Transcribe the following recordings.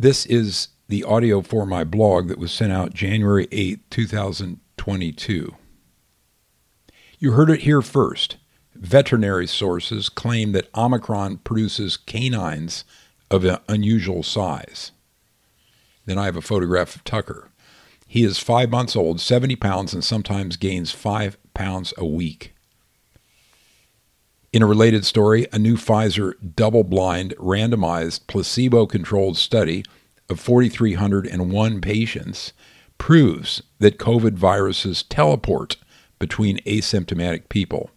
This is the audio for my blog that was sent out January 8, 2022. You heard it here first. Veterinary sources claim that Omicron produces canines of an unusual size. Then I have a photograph of Tucker. He is five months old, 70 pounds, and sometimes gains five pounds a week. In a related story, a new Pfizer double blind, randomized, placebo controlled study of 4,301 patients proves that COVID viruses teleport between asymptomatic people.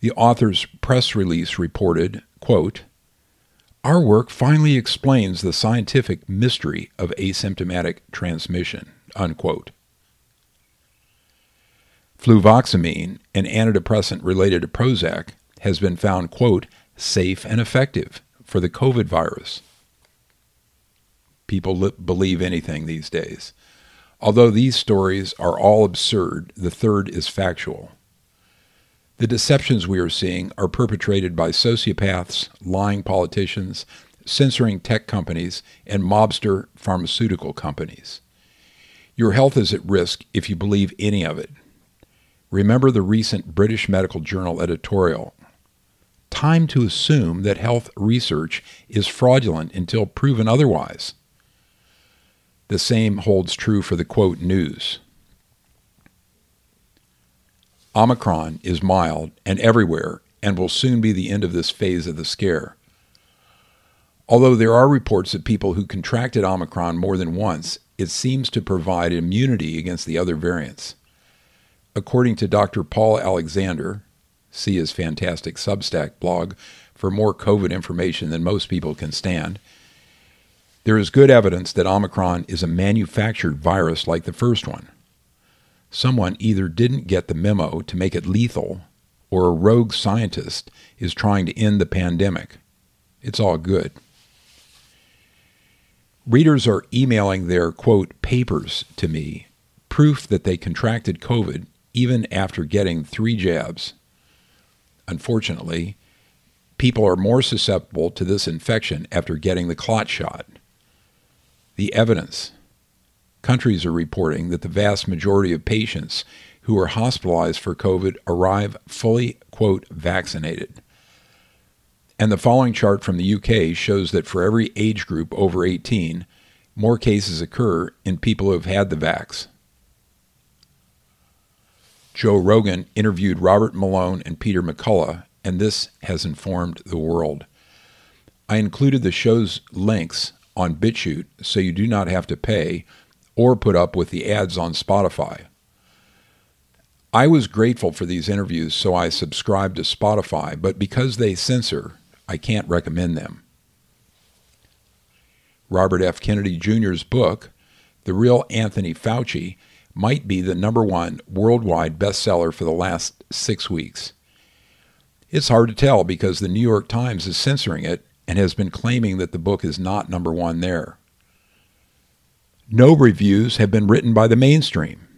The author's press release reported, quote, Our work finally explains the scientific mystery of asymptomatic transmission, unquote. Fluvoxamine, an antidepressant related to Prozac, has been found, quote, safe and effective for the COVID virus. People li- believe anything these days. Although these stories are all absurd, the third is factual. The deceptions we are seeing are perpetrated by sociopaths, lying politicians, censoring tech companies, and mobster pharmaceutical companies. Your health is at risk if you believe any of it. Remember the recent British Medical Journal editorial time to assume that health research is fraudulent until proven otherwise. The same holds true for the quote news. Omicron is mild and everywhere and will soon be the end of this phase of the scare. Although there are reports of people who contracted Omicron more than once, it seems to provide immunity against the other variants. According to Dr. Paul Alexander, see his fantastic Substack blog for more COVID information than most people can stand. There is good evidence that Omicron is a manufactured virus like the first one. Someone either didn't get the memo to make it lethal, or a rogue scientist is trying to end the pandemic. It's all good. Readers are emailing their, quote, papers to me, proof that they contracted COVID even after getting three jabs unfortunately, people are more susceptible to this infection after getting the clot shot. The evidence. Countries are reporting that the vast majority of patients who are hospitalized for COVID arrive fully, quote, vaccinated. And the following chart from the UK shows that for every age group over 18, more cases occur in people who have had the vax. Joe Rogan interviewed Robert Malone and Peter McCullough, and this has informed the world. I included the show's links on BitChute so you do not have to pay or put up with the ads on Spotify. I was grateful for these interviews, so I subscribed to Spotify, but because they censor, I can't recommend them. Robert F. Kennedy Jr.'s book, The Real Anthony Fauci, might be the number one worldwide bestseller for the last six weeks. It's hard to tell because the New York Times is censoring it and has been claiming that the book is not number one there. No reviews have been written by the mainstream.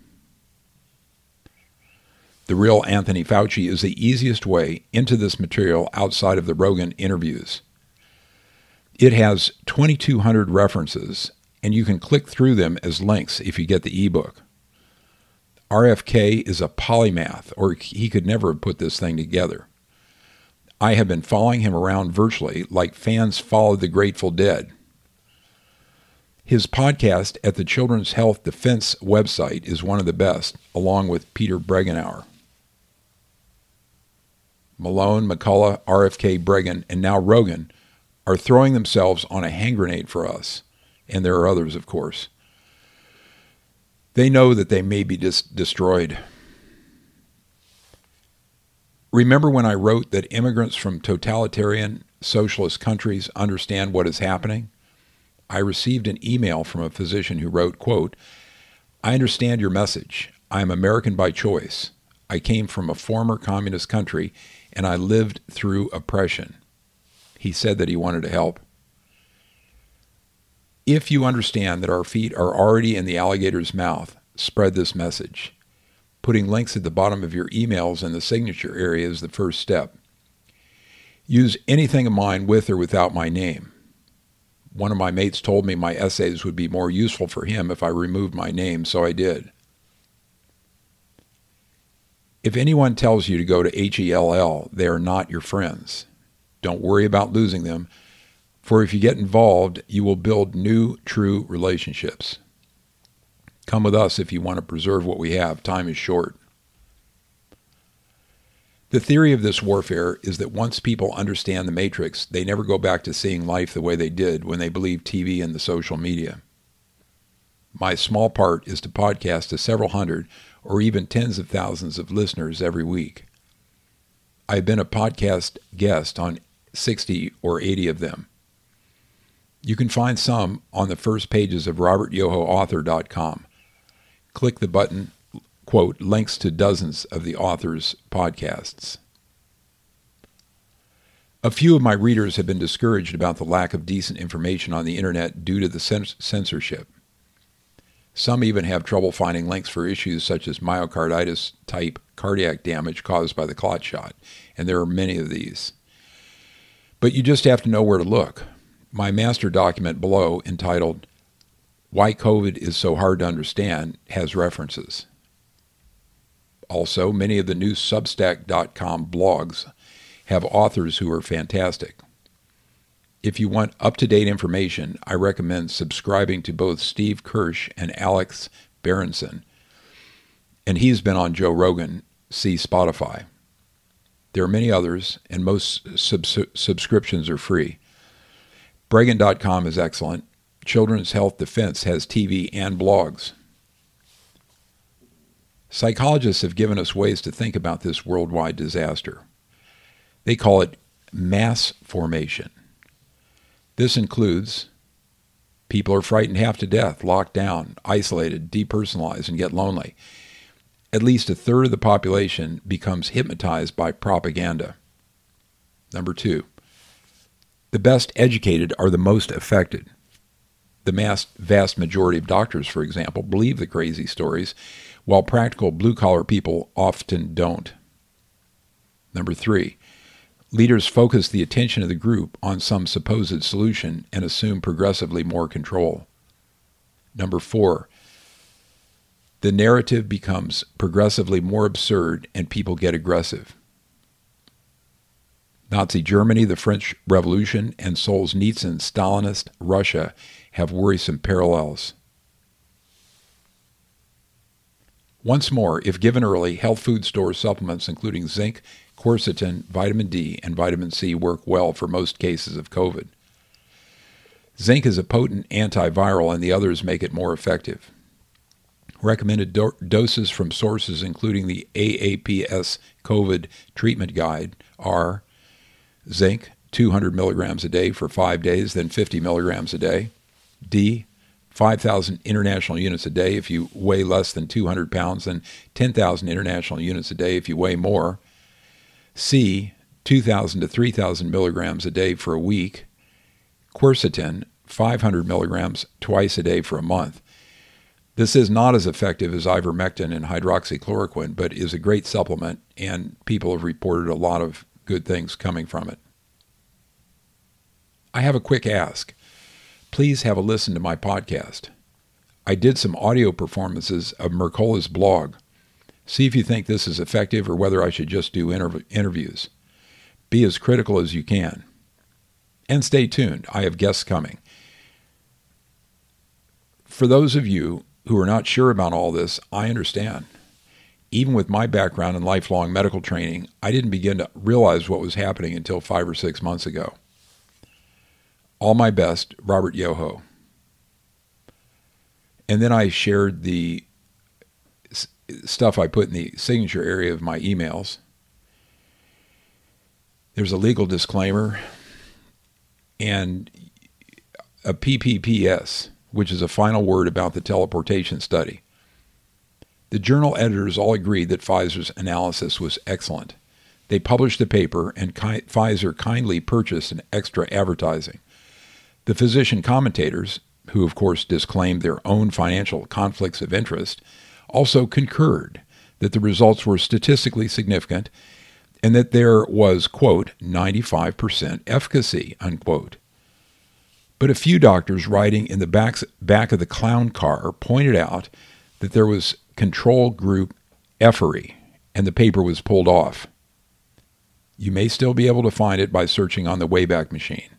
The real Anthony Fauci is the easiest way into this material outside of the Rogan interviews. It has 2,200 references, and you can click through them as links if you get the ebook. RFK is a polymath, or he could never have put this thing together. I have been following him around virtually like fans follow the Grateful Dead. His podcast at the Children's Health Defense website is one of the best, along with Peter Bregenauer. Malone, McCullough, RFK, Breggin, and now Rogan are throwing themselves on a hand grenade for us, and there are others, of course. They know that they may be dis- destroyed. Remember when I wrote that immigrants from totalitarian socialist countries understand what is happening? I received an email from a physician who wrote, quote, I understand your message. I am American by choice. I came from a former communist country and I lived through oppression. He said that he wanted to help. If you understand that our feet are already in the alligator's mouth, spread this message. Putting links at the bottom of your emails in the signature area is the first step. Use anything of mine with or without my name. One of my mates told me my essays would be more useful for him if I removed my name, so I did. If anyone tells you to go to HELL, they are not your friends. Don't worry about losing them, for if you get involved, you will build new, true relationships. Come with us if you want to preserve what we have. Time is short. The theory of this warfare is that once people understand the matrix, they never go back to seeing life the way they did when they believed TV and the social media. My small part is to podcast to several hundred or even tens of thousands of listeners every week. I've been a podcast guest on 60 or 80 of them. You can find some on the first pages of robertyohoauthor.com. Click the button, quote, links to dozens of the author's podcasts. A few of my readers have been discouraged about the lack of decent information on the internet due to the censorship. Some even have trouble finding links for issues such as myocarditis type cardiac damage caused by the clot shot, and there are many of these. But you just have to know where to look. My master document below, entitled Why COVID is So Hard to Understand, has references. Also, many of the new Substack.com blogs have authors who are fantastic. If you want up to date information, I recommend subscribing to both Steve Kirsch and Alex Berenson. And he's been on Joe Rogan, see Spotify. There are many others, and most subscriptions are free. Breggin.com is excellent. Children's Health Defense has TV and blogs. Psychologists have given us ways to think about this worldwide disaster. They call it mass formation. This includes people are frightened half to death, locked down, isolated, depersonalized, and get lonely. At least a third of the population becomes hypnotized by propaganda. Number two, the best educated are the most affected. The mass, vast majority of doctors, for example, believe the crazy stories, while practical blue collar people often don't. Number three, Leaders focus the attention of the group on some supposed solution and assume progressively more control. Number four, the narrative becomes progressively more absurd and people get aggressive. Nazi Germany, the French Revolution, and Solzhenitsyn's Stalinist Russia have worrisome parallels. Once more, if given early, health food store supplements including zinc, quercetin, vitamin D, and vitamin C work well for most cases of COVID. Zinc is a potent antiviral, and the others make it more effective. Recommended do- doses from sources including the AAPS COVID treatment guide are zinc, 200 milligrams a day for five days, then 50 milligrams a day. D, 5,000 international units a day if you weigh less than 200 pounds, and 10,000 international units a day if you weigh more. C, 2,000 to 3,000 milligrams a day for a week. Quercetin, 500 milligrams twice a day for a month. This is not as effective as ivermectin and hydroxychloroquine, but is a great supplement, and people have reported a lot of good things coming from it. I have a quick ask. Please have a listen to my podcast. I did some audio performances of Mercola's blog. See if you think this is effective or whether I should just do interv- interviews. Be as critical as you can. And stay tuned. I have guests coming. For those of you who are not sure about all this, I understand. Even with my background in lifelong medical training, I didn't begin to realize what was happening until five or six months ago. All my best, Robert Yoho. And then I shared the stuff I put in the signature area of my emails. There's a legal disclaimer and a PPPS, which is a final word about the teleportation study. The journal editors all agreed that Pfizer's analysis was excellent. They published the paper, and Ki- Pfizer kindly purchased an extra advertising. The physician commentators, who of course disclaimed their own financial conflicts of interest, also concurred that the results were statistically significant and that there was, quote, 95% efficacy, unquote. But a few doctors riding in the back, back of the clown car pointed out that there was control group effery, and the paper was pulled off. You may still be able to find it by searching on the Wayback Machine.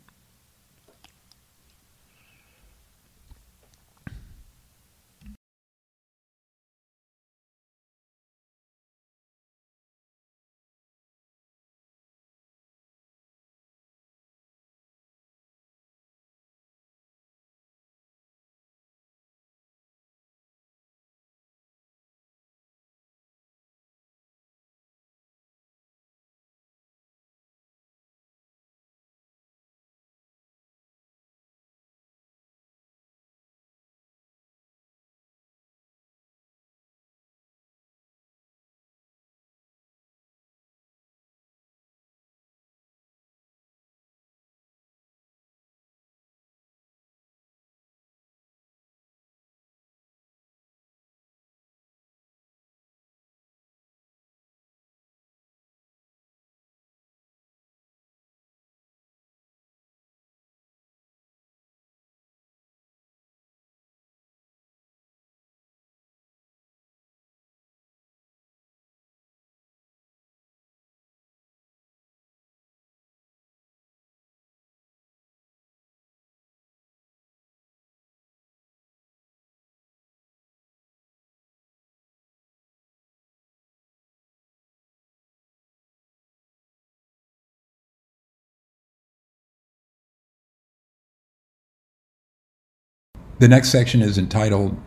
The next section is entitled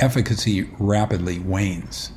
Efficacy Rapidly Wanes.